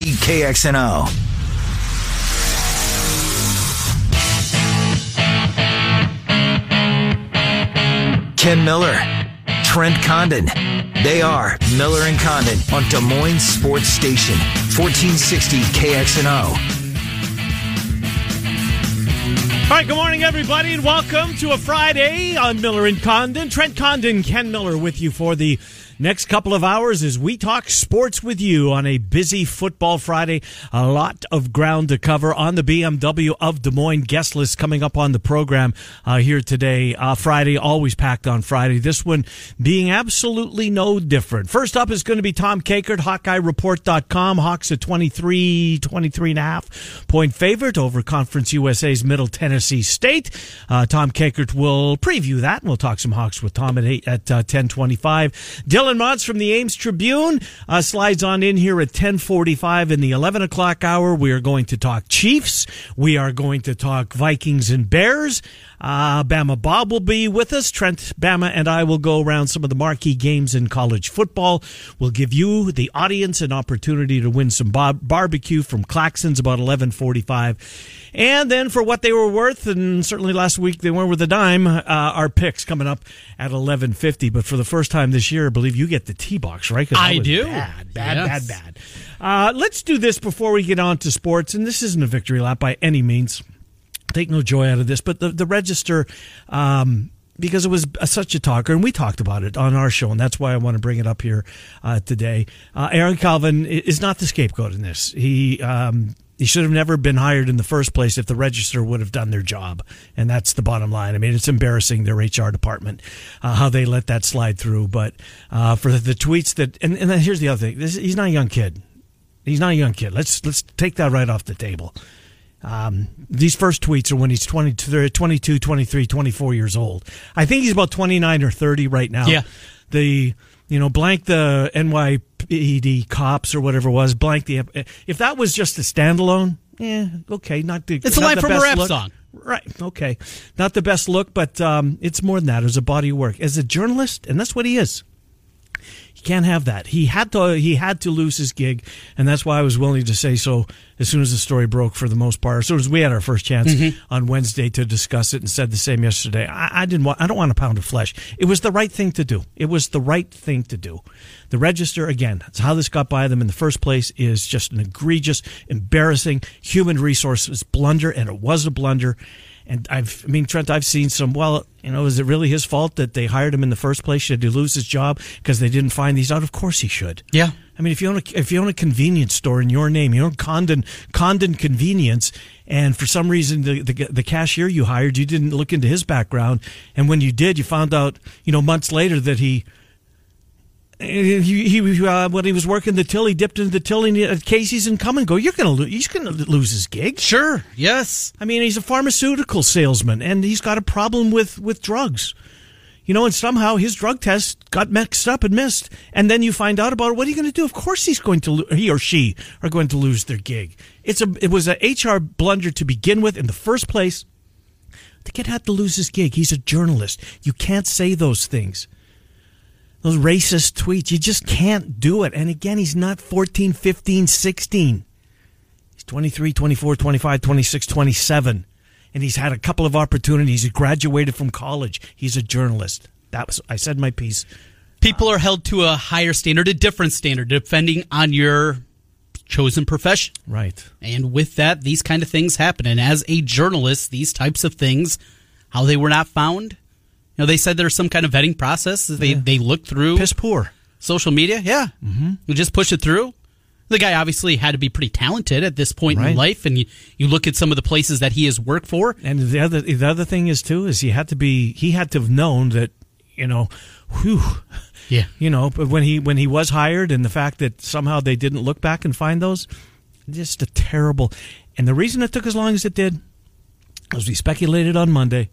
KXNO. Ken Miller, Trent Condon. They are Miller and Condon on Des Moines Sports Station, 1460 KXNO. All right, good morning, everybody, and welcome to a Friday on Miller and Condon. Trent Condon, Ken Miller with you for the next couple of hours as we talk sports with you on a busy football Friday. A lot of ground to cover on the BMW of Des Moines guest list coming up on the program uh, here today. Uh, Friday, always packed on Friday. This one being absolutely no different. First up is going to be Tom Kakert, HawkeyeReport.com. Hawks a 23, 23 and a half point favorite over Conference USA's Middle Tennessee State. Uh, Tom Kakert will preview that, and we'll talk some Hawks with Tom at, 8, at uh, 1025. Dylan Montz from the Ames Tribune uh, slides on in here at 1045 in the 11 o'clock hour. We are going to talk Chiefs. We are going to talk Vikings and Bears. Uh, Bama Bob will be with us. Trent Bama and I will go around some of the marquee games in college football. We'll give you, the audience, an opportunity to win some bar- barbecue from Claxons about 1145. And then for what they were worth, and certainly last week they weren't worth a dime, uh, our picks coming up at 1150. But for the first time this year, I believe you get the T box, right? I do. Bad, bad, Yes. bad, bad. Uh, let's do this before we get on to sports. And this isn't a victory lap by any means take no joy out of this, but the, the register, um, because it was a, such a talker, and we talked about it on our show, and that's why I want to bring it up here uh, today. Uh, Aaron Calvin is not the scapegoat in this. He um, he should have never been hired in the first place if the register would have done their job, and that's the bottom line. I mean, it's embarrassing their HR department uh, how they let that slide through. But uh, for the tweets that, and, and here's the other thing: this, he's not a young kid. He's not a young kid. Let's let's take that right off the table. Um, these first tweets are when he's 22, 22, 23, 24 years old. I think he's about 29 or 30 right now. Yeah. The, you know, blank the NYPD cops or whatever it was, blank the, if that was just a standalone, yeah, okay, not the, It's a line from a rap look. song. Right. Okay. Not the best look, but um, it's more than that. It's a body of work. As a journalist, and that's what he is. He can't have that. He had to. He had to lose his gig, and that's why I was willing to say so as soon as the story broke. For the most part, as soon as we had our first chance mm-hmm. on Wednesday to discuss it, and said the same yesterday. I, I didn't want. I don't want a pound of flesh. It was the right thing to do. It was the right thing to do. The register again. That's how this got by them in the first place. Is just an egregious, embarrassing human resources blunder, and it was a blunder. And I've, I mean, Trent, I've seen some. Well, you know, is it really his fault that they hired him in the first place? Should he lose his job because they didn't find these out? Of course he should. Yeah. I mean, if you own a, if you own a convenience store in your name, you own Condon Condon Convenience, and for some reason the, the the cashier you hired, you didn't look into his background, and when you did, you found out, you know, months later that he. He, he uh, when he was working the till, he dipped into the till at Casey's and come and go. You're gonna lose. He's gonna lose his gig. Sure. Yes. I mean, he's a pharmaceutical salesman, and he's got a problem with with drugs. You know, and somehow his drug test got mixed up and missed, and then you find out about it. What are you going to do? Of course, he's going to. lo- He or she are going to lose their gig. It's a. It was a HR blunder to begin with in the first place. The kid had to lose his gig. He's a journalist. You can't say those things. Those racist tweets. You just can't do it. And again, he's not 14, 15, 16. He's 23, 24, 25, 26, 27. And he's had a couple of opportunities. He graduated from college. He's a journalist. That was I said my piece. People are held to a higher standard, a different standard, depending on your chosen profession. Right. And with that, these kind of things happen. And as a journalist, these types of things, how they were not found, know, they said there's some kind of vetting process. They they looked through Piss poor. social media. Yeah, mm-hmm. you just push it through. The guy obviously had to be pretty talented at this point Right. in life, and you, you look at some of the places that he has worked for. And the other the other thing is too is he had to be he had to have known that you know, whew. Yeah. You know, but when he when he was hired, and the fact that somehow they didn't look back and find those, just a terrible. And the reason it took as long as it did, as we speculated on Monday,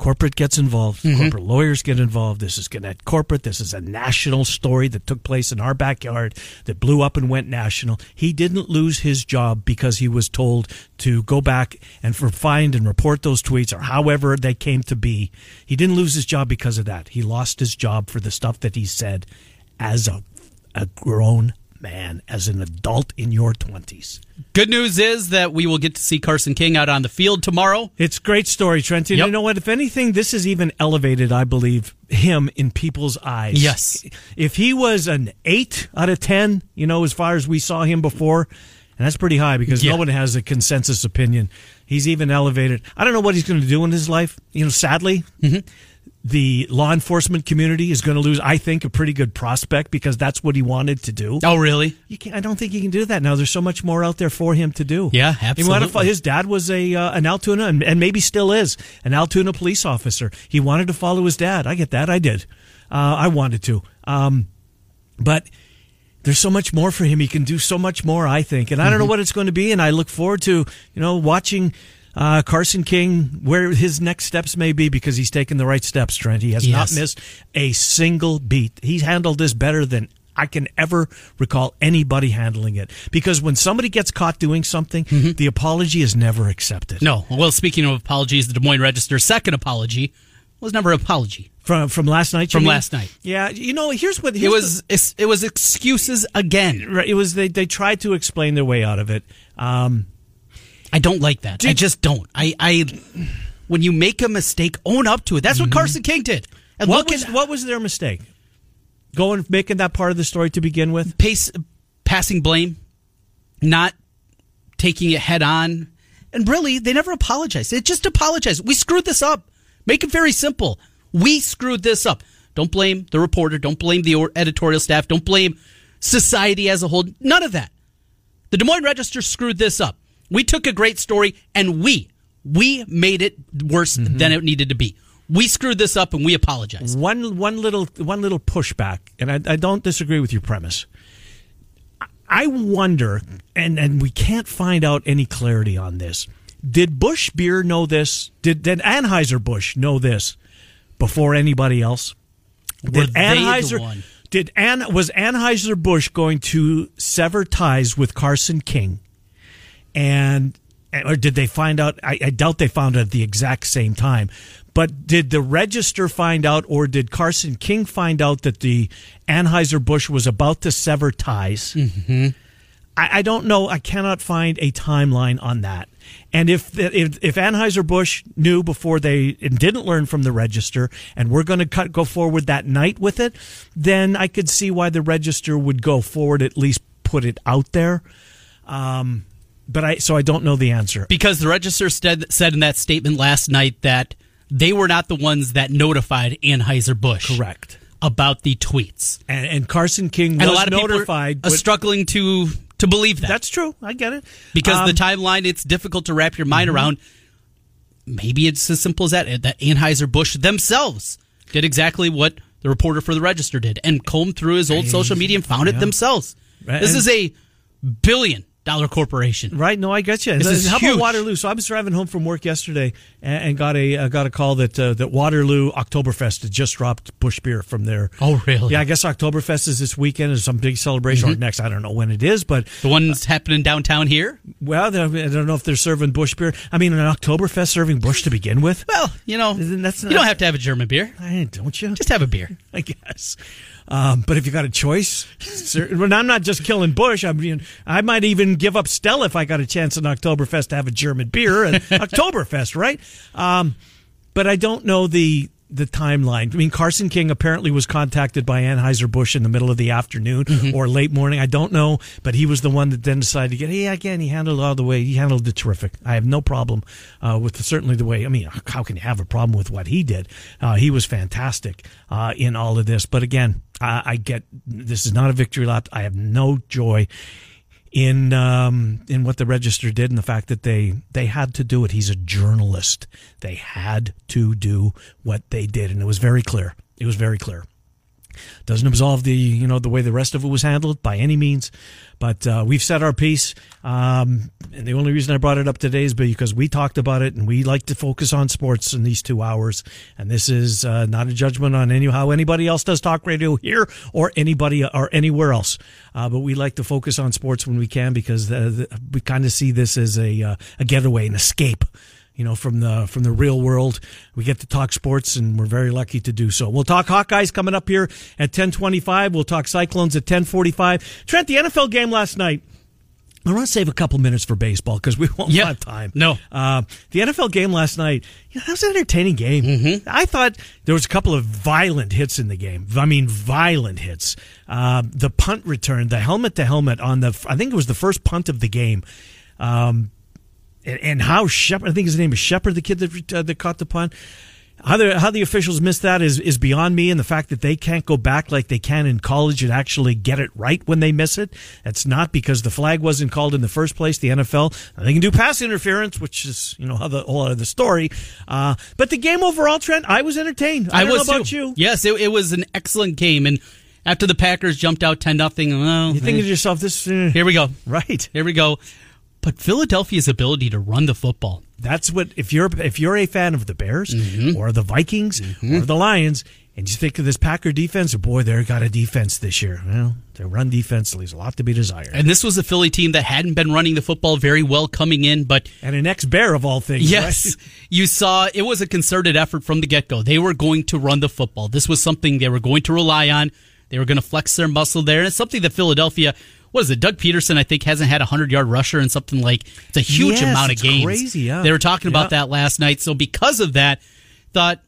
corporate gets involved. Mm-hmm. Corporate lawyers get involved. This is Gannett Corporate. This is a national story that took place in our backyard that blew up and went national. He didn't lose his job because he was told to go back and for find and report those tweets or however they came to be. He didn't lose his job because of that. He lost his job for the stuff that he said as a a grown man, as an adult in your twenties. Good news is that we will get to see Carson King out on the field tomorrow. It's great story, Trent. And Yep. you know what? If anything, this has even elevated, I believe, him in people's eyes. Yes. If he was an eight out of 10, you know, as far as we saw him before, and that's pretty high because Yeah. no one has a consensus opinion. He's even elevated. I don't know what he's going to do in his life. You know, sadly, Mm-hmm. The law enforcement community is going to lose, I think, a pretty good prospect because that's what he wanted to do. Oh, really? You can't, I don't think he can do that now. There's so much more out there for him to do. Yeah, He wanted to his dad was a uh, an Altoona and, and maybe still is an Altoona police officer. He wanted to follow his dad. I get that. I did. Uh, I wanted to. Um, but there's so much more for him. He can do so much more. I think, and I don't know what it's going to be. And I look forward to you know watching. Uh, Carson King, where his next steps may be, because he's taken the right steps. Trent, he has Yes. not missed a single beat. He's handled this better than I can ever recall anybody handling it. Because when somebody gets caught doing something, the apology is never accepted. No. Well, speaking of apologies, the Des Moines Register's second apology was never an apology. From from last night. From mean? last night. Yeah, you know, here's what It was it's- it was excuses again. the- it was. They they tried to explain their way out of it. Um, I don't like that. I just don't. I, I when you make a mistake, own up to it. That's what mm-hmm. Carson King did. And what look was at what was their mistake? Going making that part of the story to begin with. pace, passing blame, not taking it head on, and really they never apologized. It just apologized. We screwed this up. Make it very simple. We screwed this up. Don't blame the reporter. Don't blame the editorial staff. Don't blame society as a whole. None of that. The Des Moines Register screwed this up. We took a great story and we we made it worse mm-hmm. than it needed to be. We screwed this up and we apologize. One one little one little pushback, and I, I don't disagree with your premise. I wonder, and and we can't find out any clarity on this. Did Busch Beer know this? Did did Anheuser Busch know this before anybody else? Were Did Anheuser one? did An was Anheuser Busch going to sever ties with Carson King? And or did they find out? I, I doubt they found out at the exact same time. But did the register find out, or did Carson King find out that the Anheuser Busch was about to sever ties? Mm-hmm. I, I don't know. I cannot find a timeline on that. And if if, if Anheuser Busch knew before they and didn't learn from the register, and we're going to cut go forward that night with it, then I could see why the register would go forward. At least put it out there. Um, but I so I don't know the answer. Because the register said, said in that statement last night that they were not the ones that notified Anheuser-Busch Correct. about the tweets. And, and Carson King was And a lot of notified. people are struggling to to believe that. that's true. I get it. because Um, the timeline it's difficult to wrap your mind around. Maybe it's as simple as that that Anheuser-Busch themselves did exactly what the reporter for the register did and combed through his old social media and found it themselves. Right, This and- is a billion dollar corporation. Right? No, I get you. This is how huge. about Waterloo? So I was driving home from work yesterday and, and got a uh, got a call that uh, that Waterloo Oktoberfest had just dropped Busch beer from there. Oh, really? Yeah, I guess Oktoberfest is this weekend. Is some big celebration or next? I don't know when it is, but The ones happening downtown here. well, I don't know if they're serving Busch beer. I mean, an Oktoberfest serving Busch to begin with. Well, you know, Isn't- you don't have to have a German beer. I don't you? Just have a beer. I guess. Um, but if you got a choice, well, I'm not just killing Busch. I mean, I might even give up Stella if I got a chance in Oktoberfest to have a German beer and Oktoberfest, right? Um, but I don't know the the timeline. I mean, Carson King apparently was contacted by Anheuser Busch in the middle of the afternoon or late morning. I don't know, but he was the one that then decided to get. Hey, again, he handled all the way. He handled it terrific. I have no problem uh, with the, certainly the way. I mean, how can you have a problem with what he did? Uh, he was fantastic uh, in all of this. But again, I, I get this is not a victory lap. I have no joy in um, in what the register did and the fact that they they had to do it. He's a journalist. They had to do what they did, and it was very clear. It was very clear. Doesn't absolve the you know the way the rest of it was handled by any means, but uh, we've said our piece. Um, and the only reason I brought it up today is because we talked about it, and we like to focus on sports in these two hours. And this is uh, not a judgment on any how anybody else does talk radio here or anybody or anywhere else. Uh, but we like to focus on sports when we can because we kind of see this as a uh, a getaway, an escape you know, from the from the real world. We get to talk sports, and we're very lucky to do so. We'll talk Hawkeyes coming up here at ten twenty five. We'll talk Cyclones at ten forty five. Trent, the NFL game last night. I want to save a couple minutes for baseball because we won't have time. No. uh, the NFL game last night. You know, that was an entertaining game. Mm-hmm. I thought there was a couple of violent hits in the game. I mean, violent hits. Uh, the punt return, the helmet to helmet on the. I think it was the first punt of the game. Um, and, and how Shepherd, I think his name is Shepherd, the kid that uh, that caught the punt. How the how the officials missed that is is beyond me, and the fact that they can't go back like they can in college and actually get it right when they miss it. That's not because the flag wasn't called in the first place. The NFL they can do pass interference, which is you know how the whole other story. Uh, but the game overall, Trent, I was entertained. I, don't was know about too. you. Yes, it, it was an excellent game, and after the Packers jumped out ten nothing, well, You think eh, to yourself, this uh, here we go, right? here we go. But Philadelphia's ability to run the football, That's what if you're if you're a fan of the Bears mm-hmm. or the Vikings mm-hmm. or the Lions, and you think of this Packer defense, boy, they've got a defense this year. Well, their run defense leaves a lot to be desired. and this was a Philly team that hadn't been running the football very well coming in, but And an ex Bear of all things. Yes. right? You saw it was a concerted effort from the get go. They were going to run the football. This was something they were going to rely on. They were going to flex their muscle there. And it's something that Philadelphia, what is it? Doug Pederson, I think, hasn't had a 100 yard rusher in something like, it's a huge Yes, amount of games. crazy, yeah. They were talking about Yeah. that last night. So because of that, thought,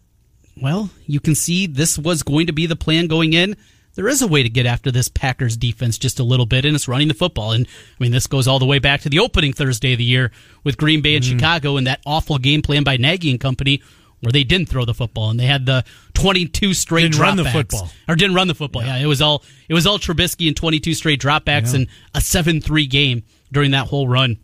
well, you can see this was going to be the plan going in. There is a way to get after this Packers defense just a little bit, and it's running the football. And I mean, this goes all the way back to the opening Thursday of the year with Green Bay and Mm. Chicago and that awful game plan by Nagy and company where they didn't throw the football and they had the 22 straight Didn't run the dropbacks. football. or didn't run the football. Yeah. it was all it was all Trubisky and 22 straight dropbacks and a 7-3 game during that whole run.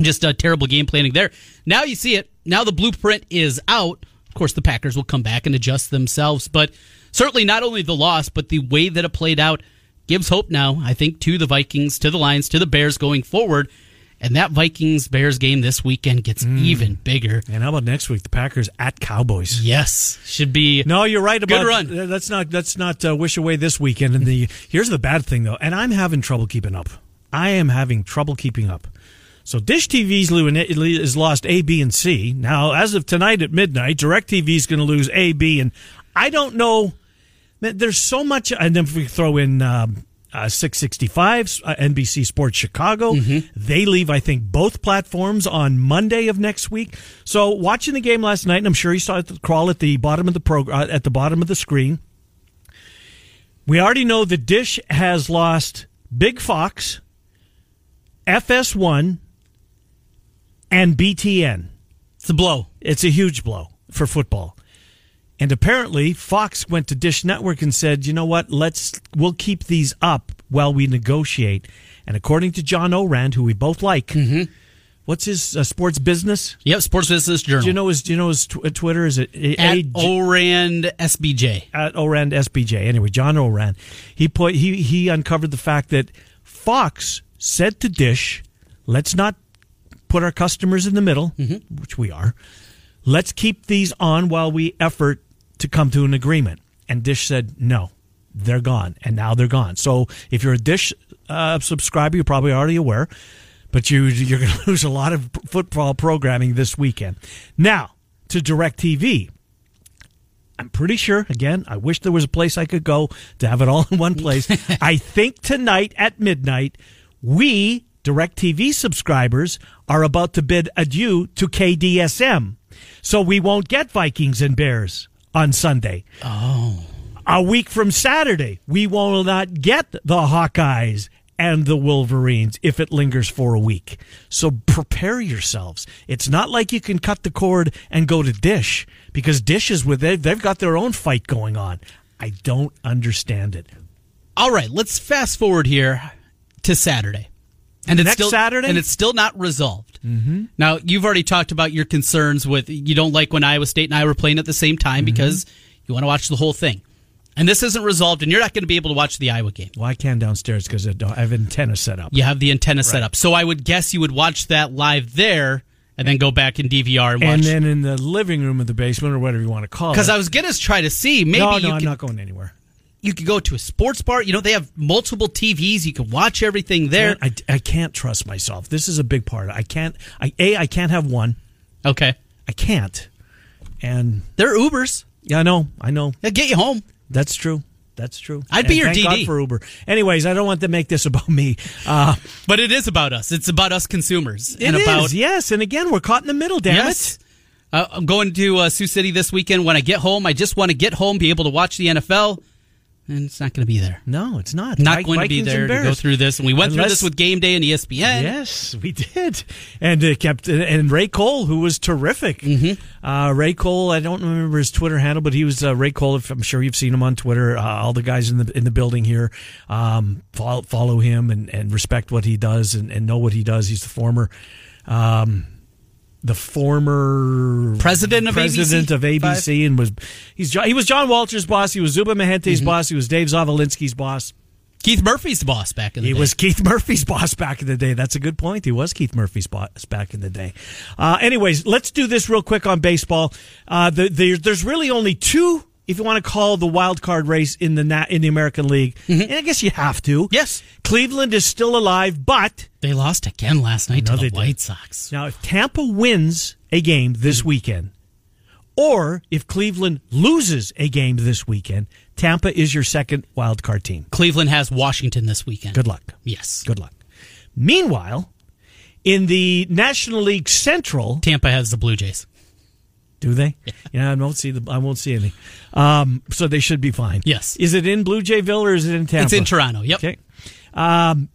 Just a terrible game planning there. Now you see it. Now the blueprint is out. Of course, the Packers will come back and adjust themselves, but certainly not only the loss, but the way that it played out gives hope now, I think, to the Vikings, to the Lions, to the Bears going forward. And that Vikings Bears game this weekend gets Mm. even bigger. And how about next week? The Packers at Cowboys. Yes, should be. No, you're right about Good run. Let's not let's not uh, wish away this weekend. And the here's the bad thing though, and I'm having trouble keeping up. I am having trouble keeping up. So Dish TV's has lost A, B, and C. Now, as of tonight at midnight, DirecTV is going to lose A, B, and I don't know. Man, there's so much, and then if we throw in um, uh, 665, uh, NBC Sports Chicago, they leave, I think, both platforms on Monday of next week. So watching the game last night, and I'm sure you saw it crawl at the bottom of the prog- uh, at the bottom of the screen. We already know the Dish has lost Big Fox, FS1, and BTN. It's a blow. It's a huge blow for football. And apparently, Fox went to Dish Network and said, "You know what? Let's we'll keep these up while we negotiate." And according to John Ourand, who we both like, mm-hmm. what's his uh, sports business? Yep, Sports Business Journal. Do you know his? Do you know his tw- uh, Twitter? Is it A- at A- Ourand SBJ. at Ourand SBJ. Anyway, John Ourand, he put he he uncovered the fact that Fox said to Dish, "Let's not put our customers in the middle, mm-hmm. which we are. Let's keep these on while we effort to come to an agreement." And Dish said, "No." They're gone, and now they're gone. So, if you're a Dish uh, subscriber, you're probably already aware, but you you're going to lose a lot of football programming this weekend. Now to Directv. I'm pretty sure, again, I wish there was a place I could go to have it all in one place. I think tonight at midnight, we, DirecTV subscribers, are about to bid adieu to KDSM. So we won't get Vikings and Bears on Sunday. Oh. A week from Saturday, we will not get the Hawkeyes and the Wolverines if it lingers for a week. So prepare yourselves. It's not like you can cut the cord and go to Dish because Dish is with they've, they've got their own fight going on. I don't understand it. All right, let's fast forward here to Saturday. And it's Next still Saturday? and it's still not resolved. Mm-hmm. Now you've already talked about your concerns with you don't like when Iowa State and I were playing at the same time Mm-hmm. because you want to watch the whole thing. and this isn't resolved, and you're not going to be able to watch the Iowa game. Well, I can downstairs because I have antenna set up. You have the antenna set up, so I would guess you would watch that live there, and then go back in DVR and watch. And then in the living room of the basement, or whatever you want to call it. Because I was going to try to see maybe no, you no, I'm not going anywhere. You could go to a sports bar. You know, they have multiple TVs. You can watch everything there. I, I can't trust myself. This is a big part. I can't. I a I can't have one. Okay, I can't. And they're Ubers. yeah, I know. I know. They'll get you home. That's true. That's true. I'd be And your thank DD. God for Uber. Anyways, I don't want to make this about me. Uh, But it is about us. It's about us consumers. it and is, about yes. And again, we're caught in the middle. Damn yes. Uh, I'm going to uh, Sioux City this weekend. When I get home, I just want to get home, be able to watch the NFL, and it's not going to be there. No, it's not. Not going to be there to go through this. And we went through this with Game Day and ESPN. Yes, we did, and it kept and Ray Cole, who was terrific. Mm-hmm. Uh, Ray Cole, I don't remember his Twitter handle, but he was uh, Ray Cole. If I'm sure you've seen him on Twitter. Uh, all the guys in the in the building here um, follow, follow him and, and respect what he does and, and know what he does. He's the former. Um, the former President of president ABC? of ABC and was he's Jo- he was John Walter's boss. He was Zuba Mahente's boss. He was Dave Zavolinsky's boss. Keith Murphy's boss back in the He day. He was Keith Murphy's boss back in the day. That's a good point. He was Keith Murphy's boss back in the day. Uh, anyways, let's do this real quick on baseball. Uh, the, the, there's really only two, if you want to call the wild card race in the na- in the American League, mm-hmm. and I guess you have to. Yes. Cleveland is still alive, but They lost again last night to the did. White Sox. now if Tampa wins a game this mm-hmm. weekend, or if Cleveland loses a game this weekend, Tampa is your second wild card team. Cleveland has Washington this weekend. Good luck. Yes. Good luck. Meanwhile, in the National League Central, Tampa has the Blue Jays. Do they? Yeah, I won't see the. I won't see any. Um, so they should be fine. Yes. Is it in Blue Jayville or is it in Tampa? It's in Toronto. Yep. Okay. Um,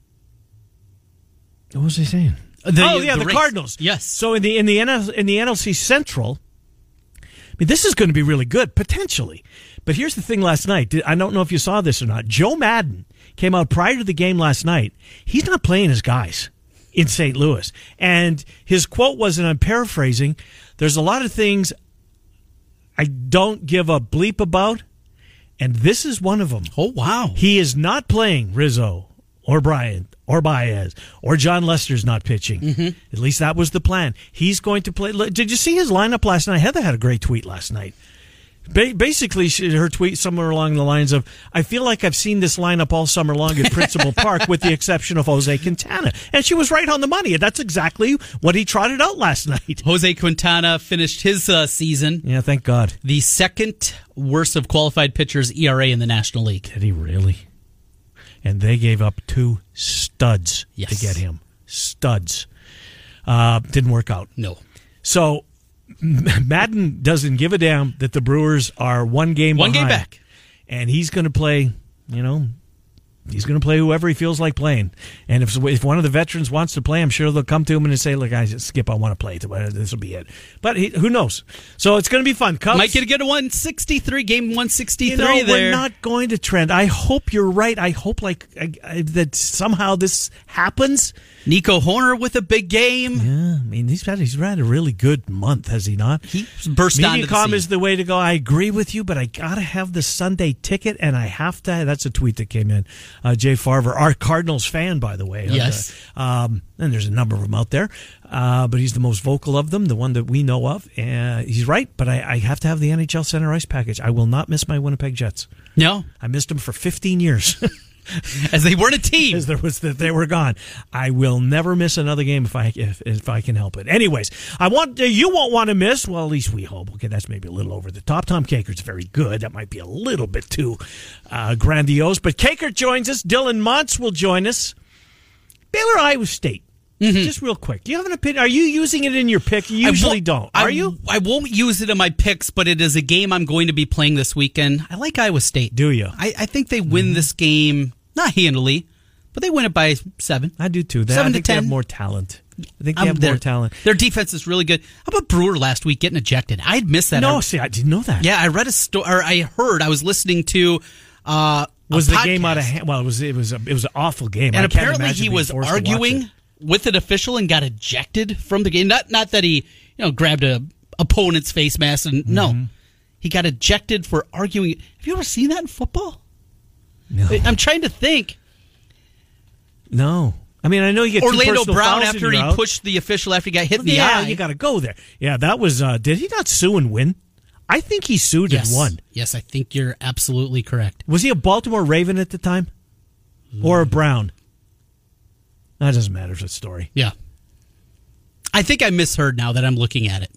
what was I saying? The- oh yeah, the the. Cardinals. Yes. So in the in the NL, in the NLC Central, I mean, this is going to be really good potentially. But here's the thing: last night, I don't know if you saw this or not. Joe Maddon came out prior to the game last night. He's not playing his guys in St. Louis, and his quote was, and I'm paraphrasing: "There's a lot of things I don't give a bleep about, and this is one of them." Oh wow. He is not playing Rizzo or Bryant or Baez or Jon Lester's not pitching. Mm-hmm. At least that was the plan. He's going to play. Did you see his lineup last night? Heather had a great tweet last night. Ba- basically, she, her tweet somewhere along the lines of, "I feel like I've seen this lineup all summer long at Principal Park, with the exception of Jose Quintana," and she was right on the money. That's exactly what he trotted out last night. Jose Quintana finished his uh, season Yeah, thank God. the second worst of qualified pitchers ERA in the National League. Did he really? And they gave up two studs Yes. to get him. Studs. Uh, didn't work out. No. So Maddon doesn't give a damn that the Brewers are one game One game back. and he's going to play. You know, he's going to play whoever he feels like playing. And if if one of the veterans wants to play, I'm sure they'll come to him and say, "Look, guys, Skip, I want to play. This will be it." But he, who knows? So it's going to be fun. Cubs, Might get a good 163 game 163 you know, there. we're not going to trend. I hope you're right. I hope like I, I, that somehow this happens. Nico Hoerner with a big game. Yeah, I mean he's had he's had a really good month, has he not? He burst onto the Mediacom scene. is the way to go. I agree with you, but I gotta have the Sunday ticket, and I have to. That's a tweet that came in. Uh, Jay Farver, our Cardinals fan, by the way. Yes. Uh, um, and there's a number of them out there, uh, but he's the most vocal of them, the one that we know of. And he's right, but I, I have to have the NHL Center Ice package. I will not miss my Winnipeg Jets. No, I missed them for 15 years. as they weren't a team. as there was that they were gone. I will never miss another game if I if, if I can help it. Anyways, I want uh, you won't want to miss. Well, at least we hope. Okay, that's maybe a little over the top. Tom Kakert's very good. That might be a little bit too uh, grandiose. But Kakert joins us. Dylan Montz will join us. Baylor, Iowa State. Just real quick, do you have an opinion? Are you using it in your pick? You usually don't. I- Are you? I won't use it in my picks, but it is a game I'm going to be playing this weekend. I like Iowa State. Do you? I, I think they win this game not handily, but they win it by seven. I do too. They, Seven I to think they have 10. more talent. I think they Um, have their- more talent. Their defense is really good. How about Brewer last week getting ejected? I'd missed that. No, I- see, I didn't know that. yeah, I read a story, or I heard, I was listening to. Uh, was the game out of hand? Well, it was. It was. A, it was an awful game. I And can't apparently he was forced to watch arguing with an official and got ejected from the game. Not not that he you know grabbed a opponent's face mask and no, He got ejected for arguing. Have you ever seen that in football? No. I'm trying to think. No. I mean, I know you get Orlando Brown after he pushed the official after he got hit in the yeah, eye. you got to go there. Yeah, that was. Uh, did he not sue and win? I think he sued yes. and won. Yes, I think you're absolutely correct. Was he a Baltimore Raven at the time, or a Brown? That doesn't matter. It's a story. Yeah. I think I misheard now that I'm looking at it.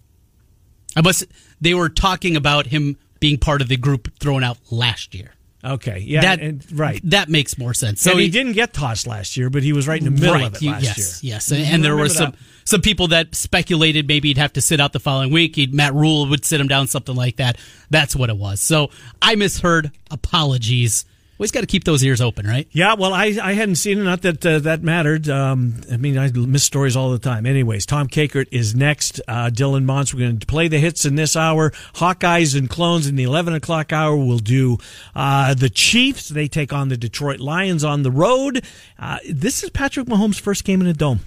I must. They were talking about him being part of the group thrown out last year. Okay, yeah, that and, right. That makes more sense. So he, didn't get tossed last year, but he was right in the middle right, of it last yes, year. yes, and, and there were some that. some people that speculated maybe he'd have to sit out the following week. He'd, Matt Rhule would sit him down, something like that. That's what it was. So I misheard. Apologies. Always got to keep those ears open, right? Yeah, well, I, I hadn't seen it. Not that uh, that mattered. Um, I mean, I miss stories all the time. Anyways, Tom Kakert is next. Uh, Dylan Montz. We're going to play the hits in this hour. Hawkeyes and Clones in the 11 o'clock hour. We'll do uh, the Chiefs. They take on the Detroit Lions on the road. Uh, this is Patrick Mahomes' first game in a dome.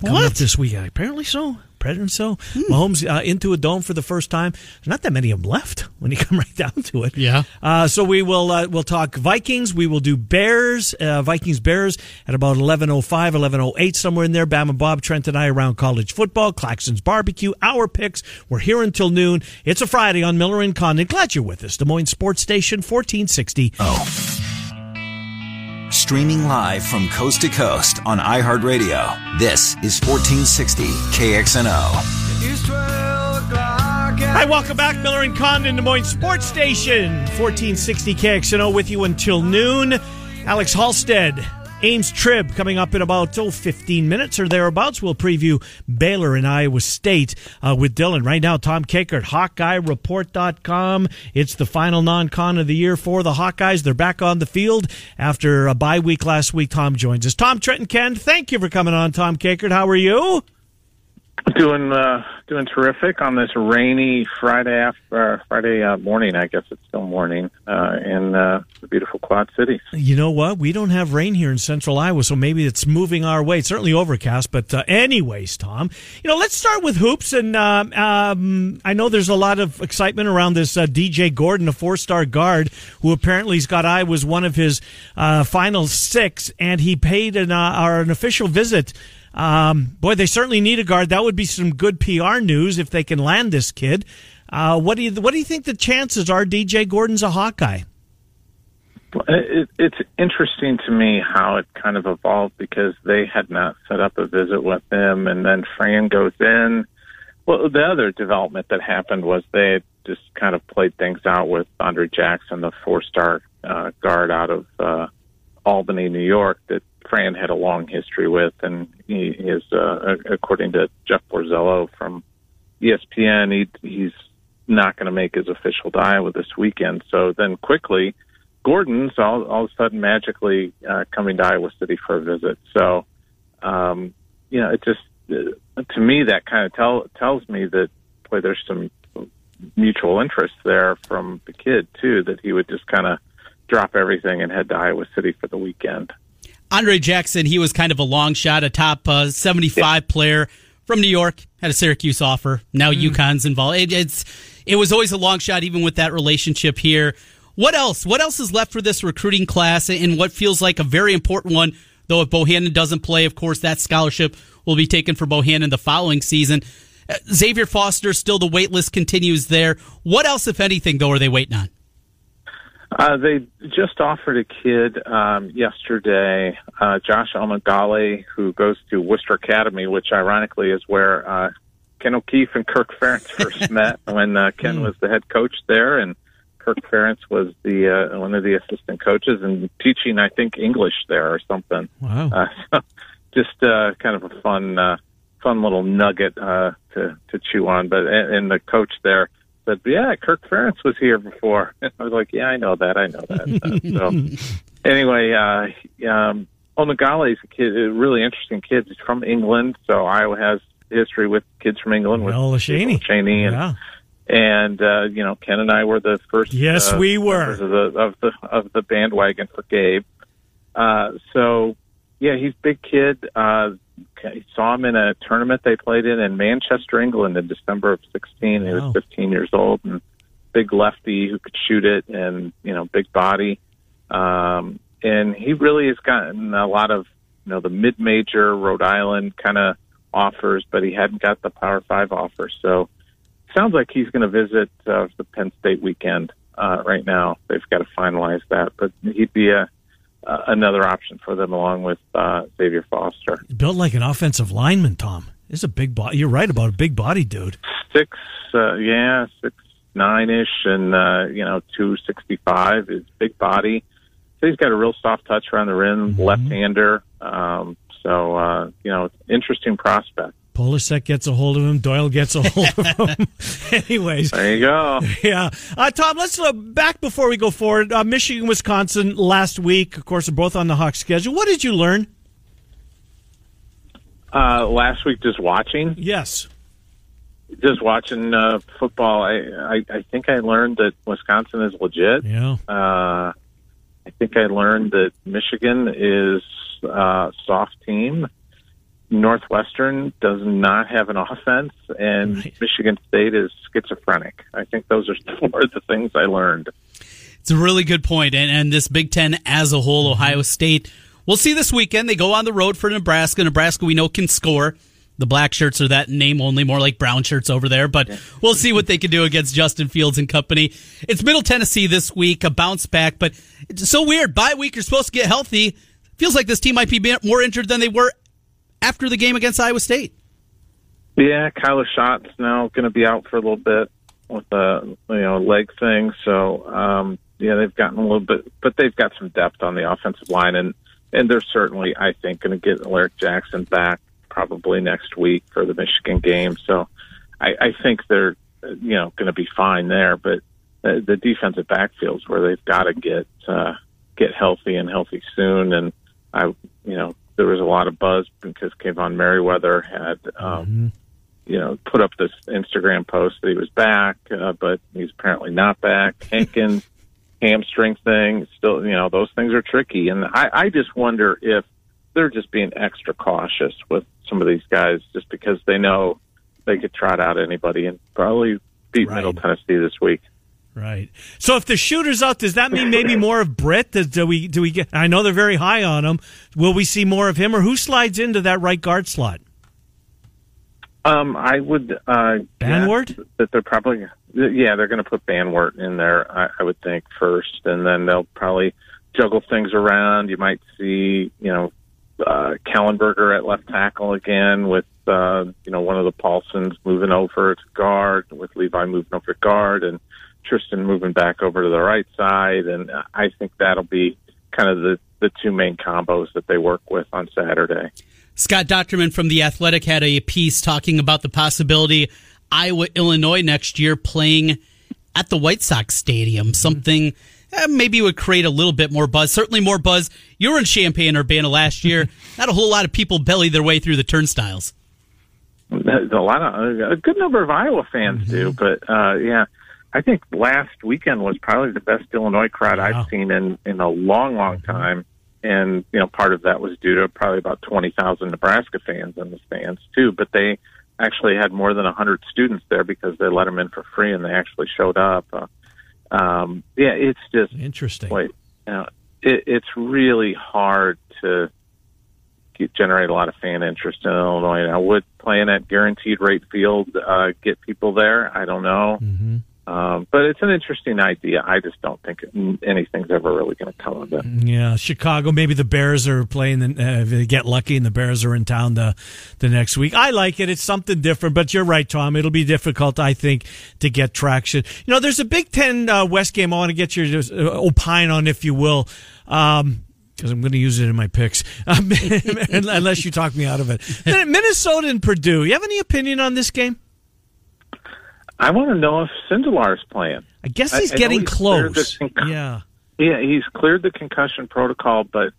Coming What? this weekend? Apparently so. Apparently so. Mahomes uh, into a dome for the first time. There's not that many of them left when you come right down to it. Yeah. Uh, so we will uh, we'll talk Vikings. We will do Bears, uh, Vikings Bears at about 11:05, 11:08 somewhere in there. Bam and Bob, Trent and I around college football, Claxon's barbecue, our picks. We're here until noon. It's a Friday on Miller and Condon. Glad you're with us. Des Moines Sports Station 1460. Streaming live from coast to coast on iHeartRadio. This is 1460 KXNO. Hi, welcome back. Miller and Condon, Des Moines Sports Station 1460 KXNO with you until noon. Alex Halstead. Ames Trib coming up in about oh, 15 minutes or thereabouts. We'll preview Baylor and Iowa State uh, with Dylan. Right now, Tom Kakert, HawkeyeReport.com. It's the final non-con of the year for the Hawkeyes. They're back on the field after a bye week last week. Tom joins us. Tom, Trenton Ken, thank you for coming on, Tom Kakert. How are you? Doing uh, doing terrific on this rainy Friday after uh, Friday uh, morning. I guess it's still morning uh, in uh, the beautiful Quad Cities. You know what? We don't have rain here in central Iowa, so maybe it's moving our way. It's certainly overcast, but uh, anyways, Tom, you know, let's start with hoops. And um, um, I know there's a lot of excitement around this DJ Gordon, a four-star guard who apparently has got Iowa's one of his final six, and he paid an, an official visit. Um, boy, they certainly need a guard. That would be some good PR news if they can land this kid. Uh, what do you what do you think the chances are? DJ Gordon's a Hawkeye. It, it's interesting to me how it kind of evolved because they had not set up a visit with him, and then Fran goes in. Well, the other development that happened was they just kind of played things out with Andre Jackson, the four-star uh, guard out of uh, Albany, New York, that Fran had a long history with, and he is, uh, according to Jeff Borzello from ESPN, he, he's not going to make his official with this weekend. So then quickly, Gordon's all, all of a sudden magically uh, coming to Iowa City for a visit. So, um, you know, it just uh, to me that kind of tell, tells me that boy, there's some mutual interest there from the kid too. That he would just kind of drop everything and head to Iowa City for the weekend. Andre Jackson, he was kind of a long shot, a top uh, 75 player from New York, had a Syracuse offer. Now UConn's involved. It, it's it was always a long shot, even with that relationship here. What else? What else is left for this recruiting class, and what feels like a very important one? Though if Bohannon doesn't play, of course, that scholarship will be taken for Bohannon the following season. Uh, Xavier Foster, still the wait list continues there. What else, if anything, though, are they waiting on? Uh, they just offered a kid um, yesterday, uh, Josh Omagale, who goes to Worcester Academy, which ironically is where uh, Ken O'Keefe and Kirk Ferentz first met when uh, Ken was the head coach there, and Kirk Ferentz was the uh, one of the assistant coaches and teaching, I think, English there or something. Wow. Uh, so just uh, kind of a fun, uh, fun little nugget uh, to to chew on. But and, and the coach there said, "Yeah, Kirk Ferentz was here before." I was like, "Yeah, I know that. I know that." So anyway, uh, um, Onagale is a kid, a really interesting kid. He's from England, so Iowa has history with kids from England with Well, Lashani. Cheney and Yeah. and uh, you know Ken and I were the first. Yes, uh, we were. of the of the of the bandwagon for Gabe. Uh, so yeah, he's a big kid. Uh, saw him in a tournament they played in in Manchester, England, in December of '16. He Wow. was 15 years old, and big lefty who could shoot it, and you know, big body. Um, and he really has gotten a lot of you know the mid-major Rhode Island kind of offers, but he hadn't got the Power Five offers. So sounds like he's going to visit uh, the Penn State weekend uh, right now. They've got to finalize that, but he'd be a uh, another option for them along with uh, Xavier Foster. Built like an offensive lineman, Tom. Is a big body. You're right about a big body, dude. Six, uh, yeah, six nine ish, and uh, you know two sixty five is big body. So he's got a real soft touch around the rim, Mm-hmm. left hander. Um, so uh, you know, interesting prospect. Polasek gets a hold of him. Doyle gets a hold of him. Anyways, There you go. yeah. Uh, Tom, let's uh, back before we go forward. Uh, Michigan, Wisconsin last week. Of course, both on the Hawks schedule. What did you learn? Uh, last week, just watching, Yes. just watching uh, football. I, I I think I learned that Wisconsin is legit. Yeah. Uh, I think I learned that Michigan is a soft team. Northwestern does not have an offense, and Right. Michigan State is schizophrenic. I think those are four of the things I learned. It's a really good. And, and this Big Ten as a whole, Ohio State, we'll see this weekend. They go on the road for Nebraska. Nebraska, we know, can score. The black shirts are that name only, more like brown shirts over there. But we'll see what they can do against Justin Fields and company. It's Middle Tennessee this week, a bounce back, but it's so weird. Bye week, you're supposed to get healthy. Feels like this team might be more injured than they were after the game against Iowa State. Yeah, Kyler Schott's now going to be out for a little bit with a you know leg thing. So um, yeah, they've gotten a little bit, but they've got some depth on the offensive line, and and they're certainly, I think, going to get Alaric Jackson back probably next week for the Michigan game. So I, I think they're you know going to be fine there, but the, the defensive backfields where they've got to get uh, get healthy and healthy soon, and I you know there was a lot of buzz because Kaevon Merriweather had. Um, you know, put up this Instagram post that he was back, uh, but he's apparently not back. Hankins hamstring thing, still, you know, those things are tricky, and I, I just wonder if they're just being extra cautious with some of these guys, just because they know they could trot out anybody and probably beat Right. Middle Tennessee this week. Right. So if the shooter's out, does that mean maybe more of Britt? Does, do we do we get? I know they're very high on him. Will we see more of him, or who slides into that right guard slot? Um, I would uh, Banwart? that they're probably yeah they're going to put Banwart in there. I, I would think first, and then they'll probably juggle things around. You might see you know uh, Kallenberger at left tackle again with uh, you know one of the Paulsens moving over to guard with Levi moving over to guard and Tristan moving back over to the right side, and I think that'll be kind of the the two main combos that they work with on Saturday. Scott Dochterman from The Athletic had a piece talking about the possibility Iowa, Illinois next year playing at the White Sox Stadium. Something eh, maybe would create a little bit more buzz. Certainly more buzz. You were in Champaign, Urbana last year. Not a whole lot of people belly their way through the turnstiles. a lot of a good number of Iowa fans do, but uh, yeah, I think last weekend was probably the best Illinois crowd Wow. I've seen in in a long, long time. And you know, part of that was due to probably about twenty thousand Nebraska fans in the stands too. But they actually had more than a hundred students there because they let them in for free, and they actually showed up. Uh, um, yeah, it's just Interesting. Wait, you know, it, it's really hard to get, generate a lot of fan interest in Illinois. Now, would playing at guaranteed rate field uh, get people there? I don't know. Mm-hmm. Um, but it's an interesting idea. I just don't think anything's ever really going to come of it. Yeah, Chicago. Maybe the Bears are playing. The, uh, if they get lucky, and the Bears are in town the the next week. I like it. It's something different. But you're right, Tom. It'll be difficult, I think, to get traction. You know, there's a Big Ten uh, West game. I want to get your uh, opine on, if you will. Um, because I'm going to use it in my picks, um, unless you talk me out of it. Minnesota and Purdue. You have any opinion on this game? I want to know if Sindelar's playing. I guess he's I getting he's close. conc- Yeah. Yeah, he's cleared the concussion protocol, but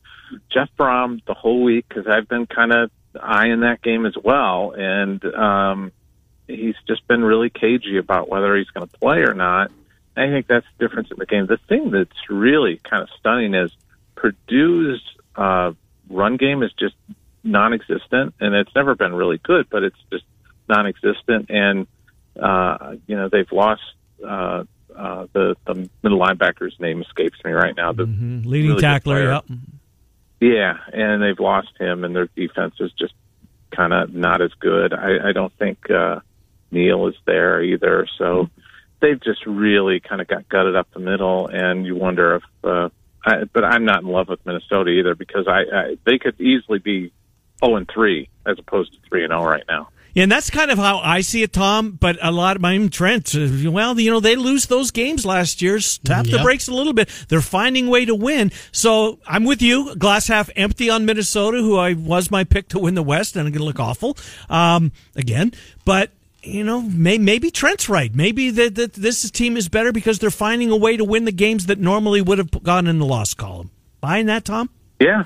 Jeff Brohm the whole week because I've been kind of eyeing that game as well, and um, he's just been really cagey about whether he's going to play or not. I think that's the difference in the game. The thing that's really kind of stunning is Purdue's uh, run game is just non-existent, and it's never been really good, but it's just non-existent. And uh, you know they've lost uh, uh, the the middle linebacker's name escapes me right now. The mm-hmm. leading really tackler. Yep. Yeah, and they've lost him, and their defense is just kind of not as good. I, I don't think uh, Neal is there either, so they've just really kind of got gutted up the middle, and you wonder if. Uh, I, but I'm not in love with Minnesota either because I, I they could easily be 0 and 3 as opposed to 3 and 0 right now. Yeah, and that's kind of how I see it, Tom. But a lot of my Trent, uh, well, you know, they lose those games last year. Tap yep. the brakes a little bit. They're finding way to win. So I'm with you. Glass half empty on Minnesota, who I was my pick to win the West, and I'm going to look awful um, again. But you know, may, maybe Trent's right. Maybe that this team is better because they're finding a way to win the games that normally would have gone in the loss column. Buying that, Tom? Yeah,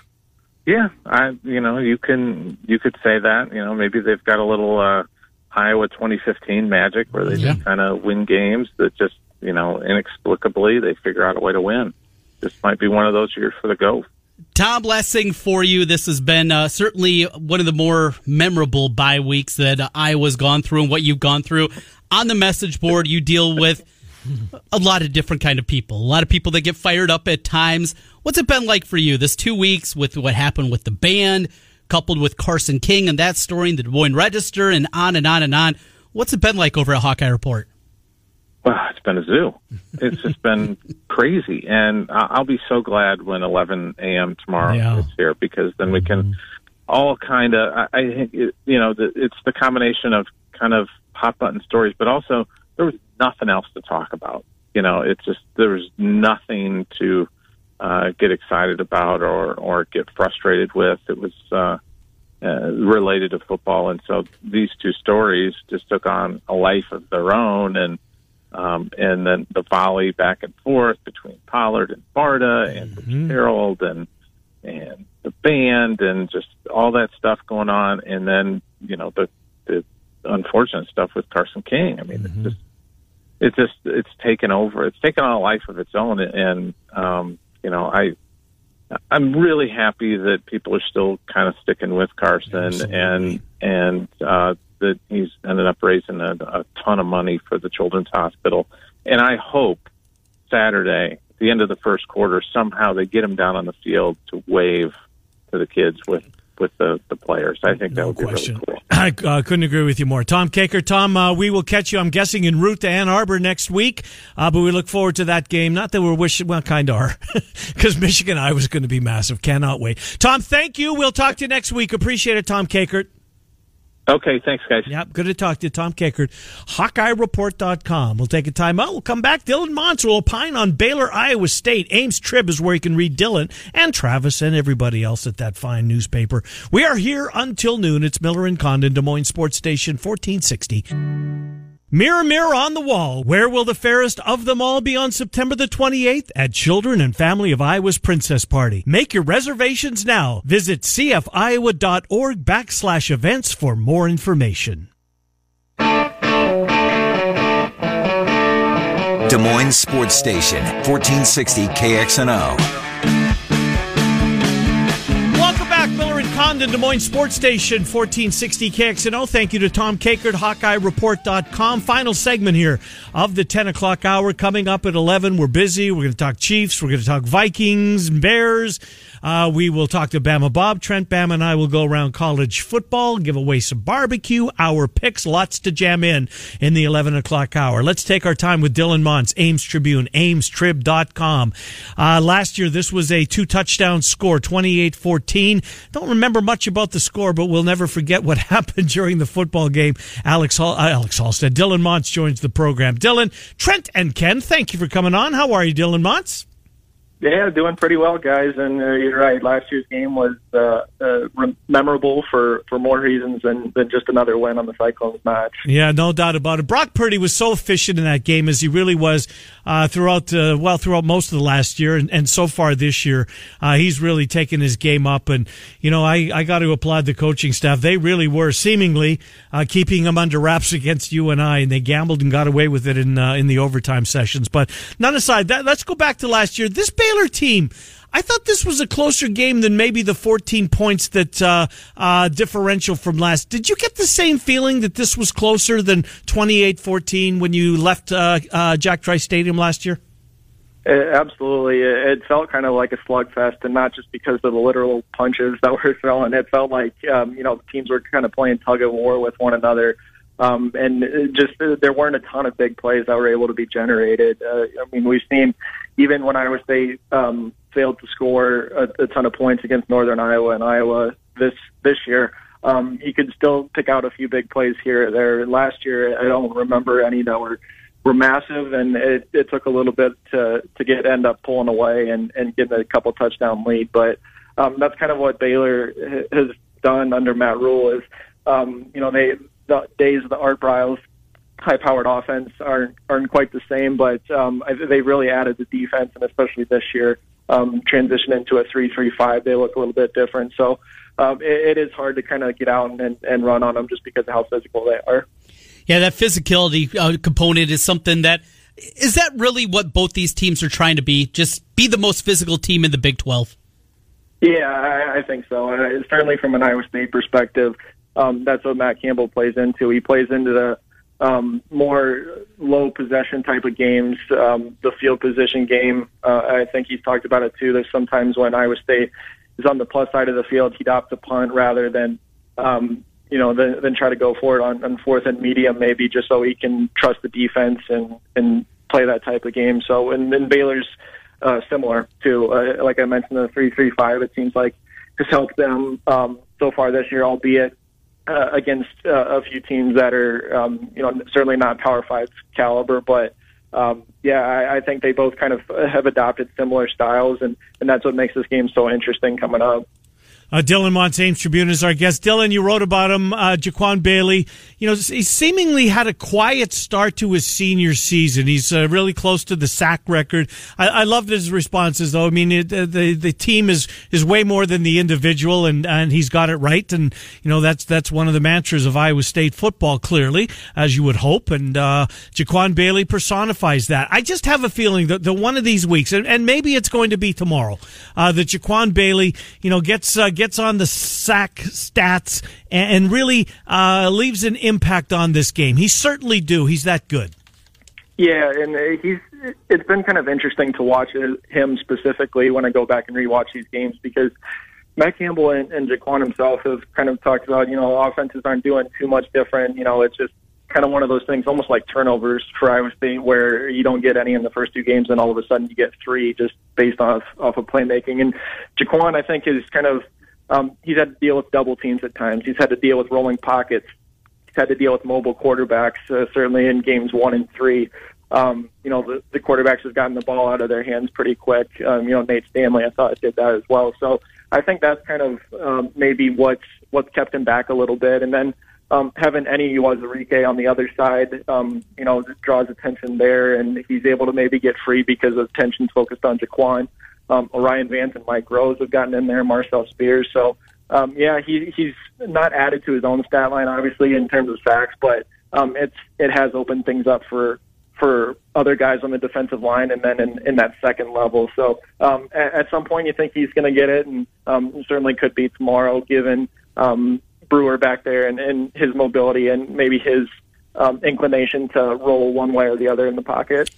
yeah, I you know you can you could say that you know maybe they've got a little uh, Iowa 2015 magic where they yeah. just kind of win games that just you know inexplicably they figure out a way to win. This might be one of those years for the Goph. Tom, last thing for you. This has been uh, certainly one of the more memorable bye weeks that uh, Iowa's gone through and what you've gone through. On the message board, you deal with a lot of different kind of people. A lot of people that get fired up at times. What's it been like for you this two weeks with what happened with the band, coupled with Carson King and that story in the Des Moines Register, and on and on and on? What's it been like over at Hawkeye Report? Well, it's been a zoo. It's just been crazy, and I'll be so glad when 11 a.m. tomorrow yeah. is here because then we can mm-hmm. all kind of. I think you know it's the combination of kind of hot button stories, but also there was nothing else to talk about. You know, it's just there was nothing to uh, get excited about or or get frustrated with. It was uh, uh, related to football, and so these two stories just took on a life of their own, and um, and then the volley back and forth between Pollard and Barta and mm-hmm. Harreld and and the band and just all that stuff going on, and then you know the the unfortunate stuff with Carson King. I mean, mm-hmm. it's just it's just it's taken over. It's taken on a life of its own, and um, you know, I I'm really happy that people are still kind of sticking with Carson, Absolutely. and and uh, that he's ended up raising a, a ton of money for the Children's Hospital, and I hope Saturday, at the end of the first quarter, somehow they get him down on the field to wave to the kids with with the, the players. I think that no would question. be really cool. I uh, couldn't agree with you more. Tom Kakert, Tom, uh, we will catch you, I'm guessing, en route to Ann Arbor next week, uh, but we look forward to that game. Not that we're wishing, well, kind of are, because Michigan I was going to be massive. Cannot wait. Tom, thank you. We'll talk to you next week. Appreciate it, Tom Kakert. Okay, thanks, guys. Yep, good to talk to you. Tom Kakert, HawkeyeReport.com. We'll take a time out. We'll come back. Dylan Montz will opine on Baylor, Iowa State. Ames Trib is where you can read Dylan and Travis and everybody else at that fine newspaper. We are here until noon. It's Miller and Condon, Des Moines Sports Station, 1460. Mirror, mirror on the wall, where will the fairest of them all be on September the 28th? At Children and Family of Iowa's Princess Party. Make your reservations now. Visit cfiowa.org backslash events for more information. Des Moines Sports Station, 1460 KXNO. Condon, Des Moines Sports Station, 1460 KXNO. Thank you to Tom Kakert, HawkeyeReport.com. Final segment here of the 10 o'clock hour. Coming up at 11, we're busy. We're going to talk Chiefs. We're going to talk Vikings and Bears. Uh, we will talk to Bama Bob. Trent Bama and I will go around college football, give away some barbecue, our picks, lots to jam in in the 11 o'clock hour. Let's take our time with Dylan Montz, Ames Tribune, amestrib.com. Uh, last year, this was a two touchdown score, 28 14. Don't remember much about the score, but we'll never forget what happened during the football game. Alex Hall, uh, Alex Halstead, Dylan Montz joins the program. Dylan, Trent, and Ken, thank you for coming on. How are you, Dylan Montz? Yeah, doing pretty well, guys. And uh, you're right. Last year's game was uh, uh, memorable for, for more reasons than, than just another win on the Cyclones match. Yeah, no doubt about it. Brock Purdy was so efficient in that game as he really was uh, throughout uh, well throughout most of the last year and, and so far this year. Uh, he's really taken his game up. And you know, I I got to applaud the coaching staff. They really were seemingly keeping him under wraps against UNI, and they gambled and got away with it in in the overtime sessions. But none aside, that, let's go back to last year. This. Baylor team. I thought this was a closer game than maybe the 14 points that uh, uh, differential from last. Did you get the same feeling that this was closer than 28-14 when you left uh, uh, Jack Trice Stadium last year? absolutely, it felt kind of like a slugfest, and not just because of the literal punches that were thrown. It felt like um, you know teams were kind of playing tug of war with one another. Um, and just uh, there weren't a ton of big plays that were able to be generated. Uh, I mean, we've seen even when Iowa State um, failed to score a, a ton of points against Northern Iowa and Iowa this this year. Um, he could still pick out a few big plays here or there. Last year, I don't remember any that were were massive, and it, it took a little bit to to get end up pulling away and and getting a couple touchdown lead. But um, that's kind of what Baylor has done under Matt Rhule. Is um, you know they the days of the Art Briles high-powered offense aren't aren't quite the same, but um, they really added the defense, and especially this year, um, transition into a three-three-five, they look a little bit different. So um, it, it is hard to kind of get out and, and run on them just because of how physical they are. Yeah, that physicality uh, component is something that is that really what both these teams are trying to be? Just be the most physical team in the Big Twelve. Yeah, I, I think so. Uh, certainly from an Iowa State perspective, um, that's what Matt Campbell plays into. He plays into the um, more low possession type of games, um, the field position game. Uh, I think he's talked about it too. There's sometimes when Iowa State is on the plus side of the field, he'd opt to punt rather than, um, you know, than, than try to go for it on, on fourth and medium, maybe just so he can trust the defense and and play that type of game. So, and then Baylor's uh, similar to, uh, like I mentioned, the three three five. It seems like has helped them um, so far this year, albeit uh, against uh, a few teams that are, um, you know, certainly not Power Five caliber, but um, yeah, I, I think they both kind of have adopted similar styles, and and that's what makes this game so interesting coming up. Uh, Dylan Montz Ames Tribune is our guest. Dylan, you wrote about him, uh, Jaquan Bailey. You know, he seemingly had a quiet start to his senior season. He's uh, really close to the sack record. I, I loved his responses, though. I mean, it, the the team is is way more than the individual, and and he's got it right. And you know, that's that's one of the mantras of Iowa State football, clearly, as you would hope. And uh, Jaquan Bailey personifies that. I just have a feeling that the one of these weeks, and, and maybe it's going to be tomorrow, uh, that Jaquan Bailey, you know, gets uh, gets on the sack stats and, and really uh, leaves an impact on this game. He certainly do. He's that good. Yeah, and uh, he's. It's been kind of interesting to watch him specifically when I go back and rewatch these games because Matt Campbell and, and Jaquan himself have kind of talked about, you know, offenses aren't doing too much different. You know, it's just kind of one of those things, almost like turnovers for Iowa State, where you don't get any in the first two games, and all of a sudden you get three just based off off of playmaking. And Jaquan, I think, is kind of um, he's had to deal with double teams at times. He's had to deal with rolling pockets. He's had to deal with mobile quarterbacks, uh, certainly in games one and three. Um, you know, the, the quarterbacks have gotten the ball out of their hands pretty quick. Um, you know, Nate Stanley, I thought, did that as well. So I think that's kind of um, maybe what's what's kept him back a little bit. And then um, having Enyi Uwazurike on the other side, um, you know, draws attention there, and he's able to maybe get free because of tensions focused on Jaquan. Um, O'Rien Vance and Mike Rose have gotten in there, Marcel Spears. So, um, yeah, he, he's not added to his own stat line, obviously, in terms of sacks, but um, it's it has opened things up for for other guys on the defensive line and then in, in that second level. So um, at, at some point, you think he's going to get it, and um, certainly could be tomorrow, given um, Brewer back there and, and his mobility and maybe his um, inclination to roll one way or the other in the pocket.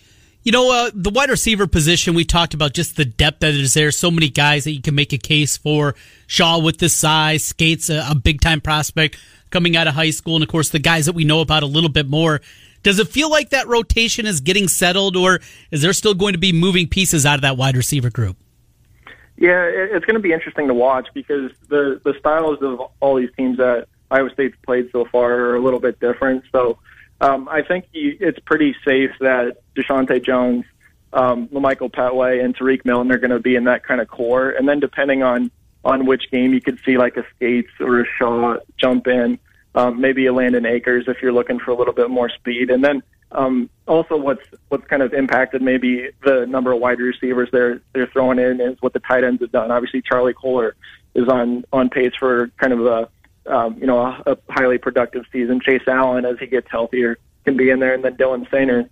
You know, uh, the wide receiver position, we talked about just the depth that is there. So many guys that you can make a case for. Shaw with the size, Scates, a, a big time prospect coming out of high school, and of course the guys that we know about a little bit more. Does it feel like that rotation is getting settled, or is there still going to be moving pieces out of that wide receiver group? Yeah, it's going to be interesting to watch because the the styles of all these teams that Iowa State's played so far are a little bit different. So um, I think you, it's pretty safe that Deshaunte Jones, um, Michael Petway, and Tarique Milton are going to be in that kind of core. And then depending on on which game, you could see like a Scates or a Shaw jump in, um, maybe a Landen Akers if you're looking for a little bit more speed. And then um, also what's what's kind of impacted maybe the number of wide receivers they're they're throwing in is what the tight ends have done. Obviously, Charlie Kolar is on on pace for kind of a um, you know, a, a highly productive season. Chase Allen, as he gets healthier, can be in there, and then Dylan Soehner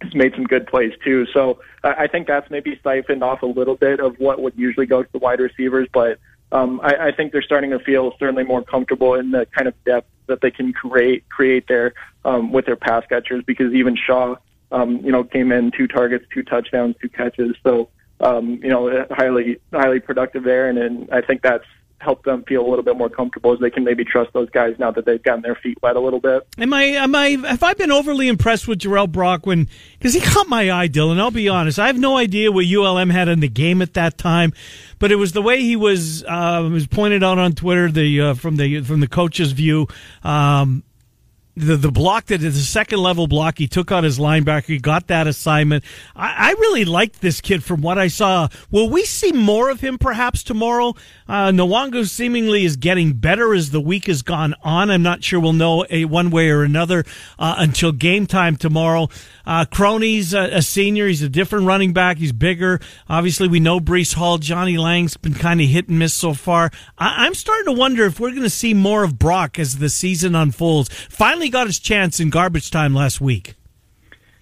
has made some good plays too. So I think that's maybe siphoned off a little bit of what would usually go to the wide receivers, but um, I, I think they're starting to feel certainly more comfortable in the kind of depth that they can create create there um, with their pass catchers because even Shaw, um, you know, came in two targets, two touchdowns, two catches. So um, you know, highly highly productive there, and, and I think that's help them feel a little bit more comfortable as they can maybe trust those guys now that they've gotten their feet wet a little bit. Am I am I have I been overly impressed with Jirehl Brock when because he caught my eye, Dylan? I'll be honest, I have no idea what ULM had in the game at that time, but it was the way he was uh, was pointed out on Twitter the uh, from the from the coach's view. Um, the the block that is the second level block he took on his linebacker. He got that assignment. I, I really liked this kid from what I saw. Will we see more of him perhaps tomorrow? Uh, seemingly is getting better as the week has gone on. I'm not sure we'll know a one way or another uh, until game time tomorrow. Uh, Croney's a, a, senior. He's a different running back. He's bigger. Obviously, we know Breece Hall. Johnnie Lang's been kind of hit and miss so far. I, I'm starting to wonder if we're going to see more of Brock as the season unfolds. Finally got his chance in garbage time last week.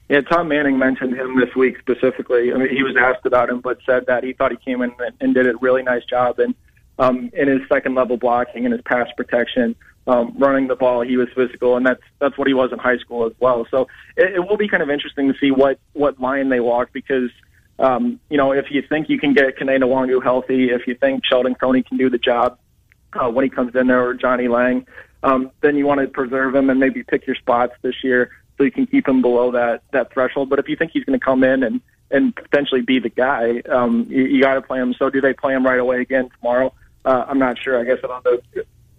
Yeah, Tom Manning mentioned him this week specifically. I mean, he was asked about him, but said that he thought he came in and did a really nice job. And um, in his second level blocking and his pass protection, um, running the ball. He was physical, and that's that's what he was in high school as well. So it, it will be kind of interesting to see what what line they walk because. Um, you know, if you think you can get Kene Nwangwu healthy, if you think Sheldon Croney can do the job uh, when he comes in there, or Johnnie Lang, um, then you want to preserve him and maybe pick your spots this year so you can keep him below that that threshold. But if you think he's going to come in and and potentially be the guy, um, you, you got to play him. So do they play him right away again tomorrow? Uh, I'm not sure. I guess it'll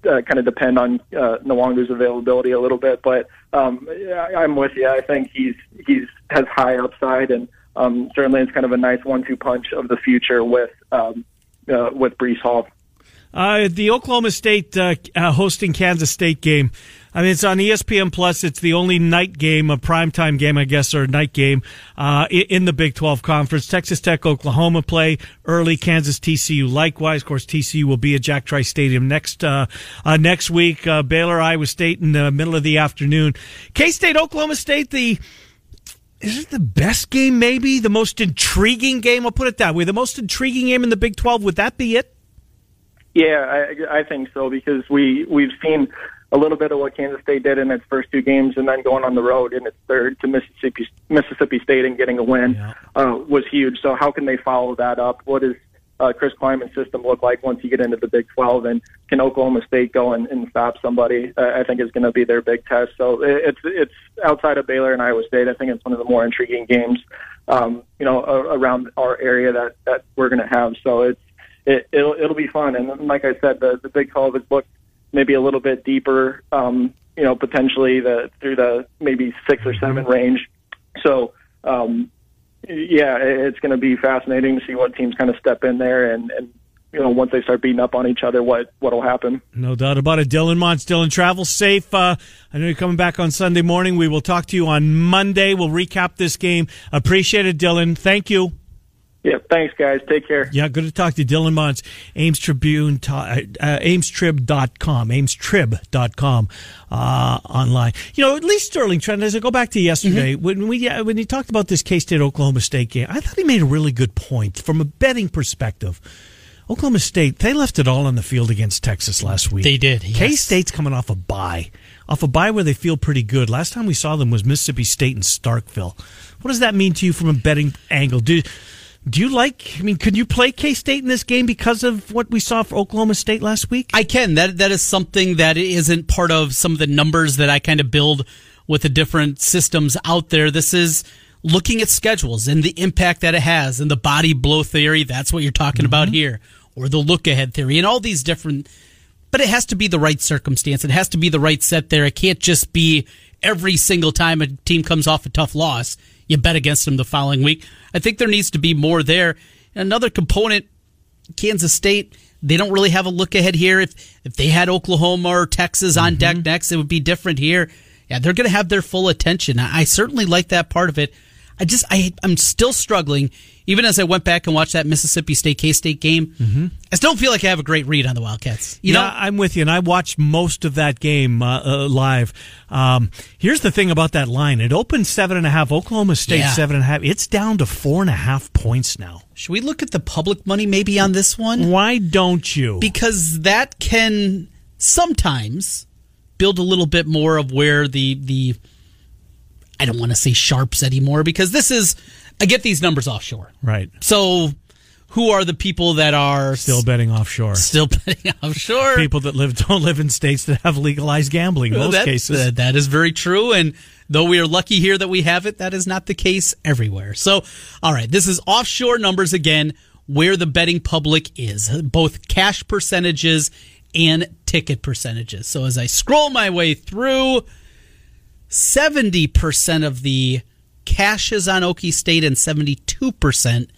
uh, kind of depend on uh, Nwangwu's availability a little bit. But um, yeah I'm with you. I think he's he's has high upside, and um, certainly it's kind of a nice one-two punch of the future with um, uh, with Breece Hall. Uh, the Oklahoma State uh, uh, hosting Kansas State game. I mean, it's on ESPN Plus. It's the only night game, a primetime game, I guess, or night game uh, in the Big 12 Conference. Texas Tech, Oklahoma play early. Kansas, TCU likewise. Of course, TCU will be at Jack Trice Stadium next uh, next week. Baylor, Iowa State in the middle of the afternoon. K State, Oklahoma State. The is it the best game? Maybe the most intriguing game. I'll put it that way. The most intriguing game in the Big 12. Would that be it? Yeah, I, I think so because we we've seen a little bit of what Kansas State did in its first two games, and then going on the road in its third to Mississippi Mississippi State and getting a win yeah. uh, was huge. So how can they follow that up? What does uh, Chris Klieman's system look like once you get into the Big 12? And can Oklahoma State go and, and stop somebody? Uh, I think is going to be their big test. So it's it's outside of Baylor and Iowa State. I think it's one of the more intriguing games, um, you know, around our area that that we're going to have. So it's it, it'll it'll be fun. And like I said, the the Big 12 has looked maybe a little bit deeper. Um, you know, potentially the through the maybe six or seven range. So um, yeah, it's going to be fascinating to see what teams kind of step in there and and you know, once they start beating up on each other, what what'll happen? No doubt about it. Dylan Montz, Dylan, travel safe. Uh, I know you're coming back on Sunday morning. We will talk to you on Monday. We'll recap this game. Appreciate it, Dylan. Thank you. Yeah, thanks, guys. Take care. Yeah, good to talk to you. Dylan Montz, Ames Tribune, uh, amestrib.com, amestrib.com uh, online. You know, at least Sterling Trent, as I go back to yesterday, mm-hmm. when we uh, when he talked about this K State Oklahoma State game, I thought he made a really good point from a betting perspective. Oklahoma State, they left it all on the field against Texas last week. They did. Yes. K State's coming off a bye, off a bye where they feel pretty good. Last time we saw them was Mississippi State and Starkville. What does that mean to you from a betting angle? Do do you like? I mean, could you play K State in this game because of what we saw for Oklahoma State last week? I can. That that is something that isn't part of some of the numbers that I kind of build with the different systems out there. This is looking at schedules and the impact that it has, and the body blow theory. That's what you're talking mm-hmm. about here, or the look ahead theory, and all these different. But it has to be the right circumstance. It has to be the right set there. It can't just be every single time a team comes off a tough loss you bet against them the following week. I think there needs to be more there. Another component, Kansas State, they don't really have a look ahead here. If if they had Oklahoma or Texas on mm-hmm. deck next, it would be different here. Yeah, they're going to have their full attention. I certainly like that part of it. I just I I'm still struggling. Even as I went back and watched that Mississippi State K State game, mm-hmm. I still don't feel like I have a great read on the Wildcats. You yeah, know, I'm with you, and I watched most of that game uh, uh, live. Um, here's the thing about that line: it opened seven and a half. Oklahoma State Yeah. seven and a half. It's down to four and a half points now. should we look at the public money maybe on this one? Why don't you? because that can sometimes build a little bit more of where the the I don't want to say sharps anymore because this is I get these numbers offshore. right, So who are the people that are still betting offshore. still betting offshore? People that live don't live in states that have legalized gambling. Well, most that- cases, that- that is very true. And though we are lucky here that we have it, that is not the case everywhere. So, all right, this is offshore numbers again, where the betting public is, both cash percentages and ticket percentages. So as I scroll my way through, 70% of the cash is on Okie State and 72%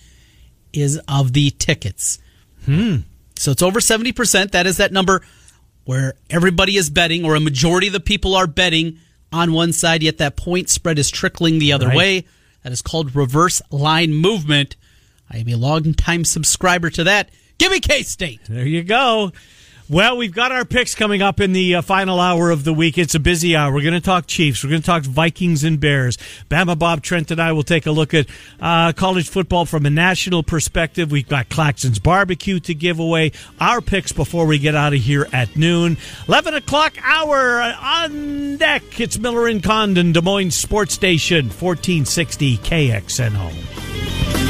is of the tickets. Hmm. So it's over 70%. That is that number where everybody is betting, or a majority of the people are betting on one side, yet that point spread is trickling the other Right. way. That is called reverse line movement. I am a long time subscriber to that. Give me K State. There you go. Well, we've got our picks coming up in the uh, final hour of the week. It's a busy hour. We're going to talk Chiefs. We're going to talk Vikings and Bears. Bama Bob Trent and I will take a look at uh, college football from a national perspective. We've got Claxton's barbecue to give away. Our picks before we get out of here at noon. 11 o'clock hour on deck. It's Miller and Condon, Des Moines Sports Station, 1460 KXNO.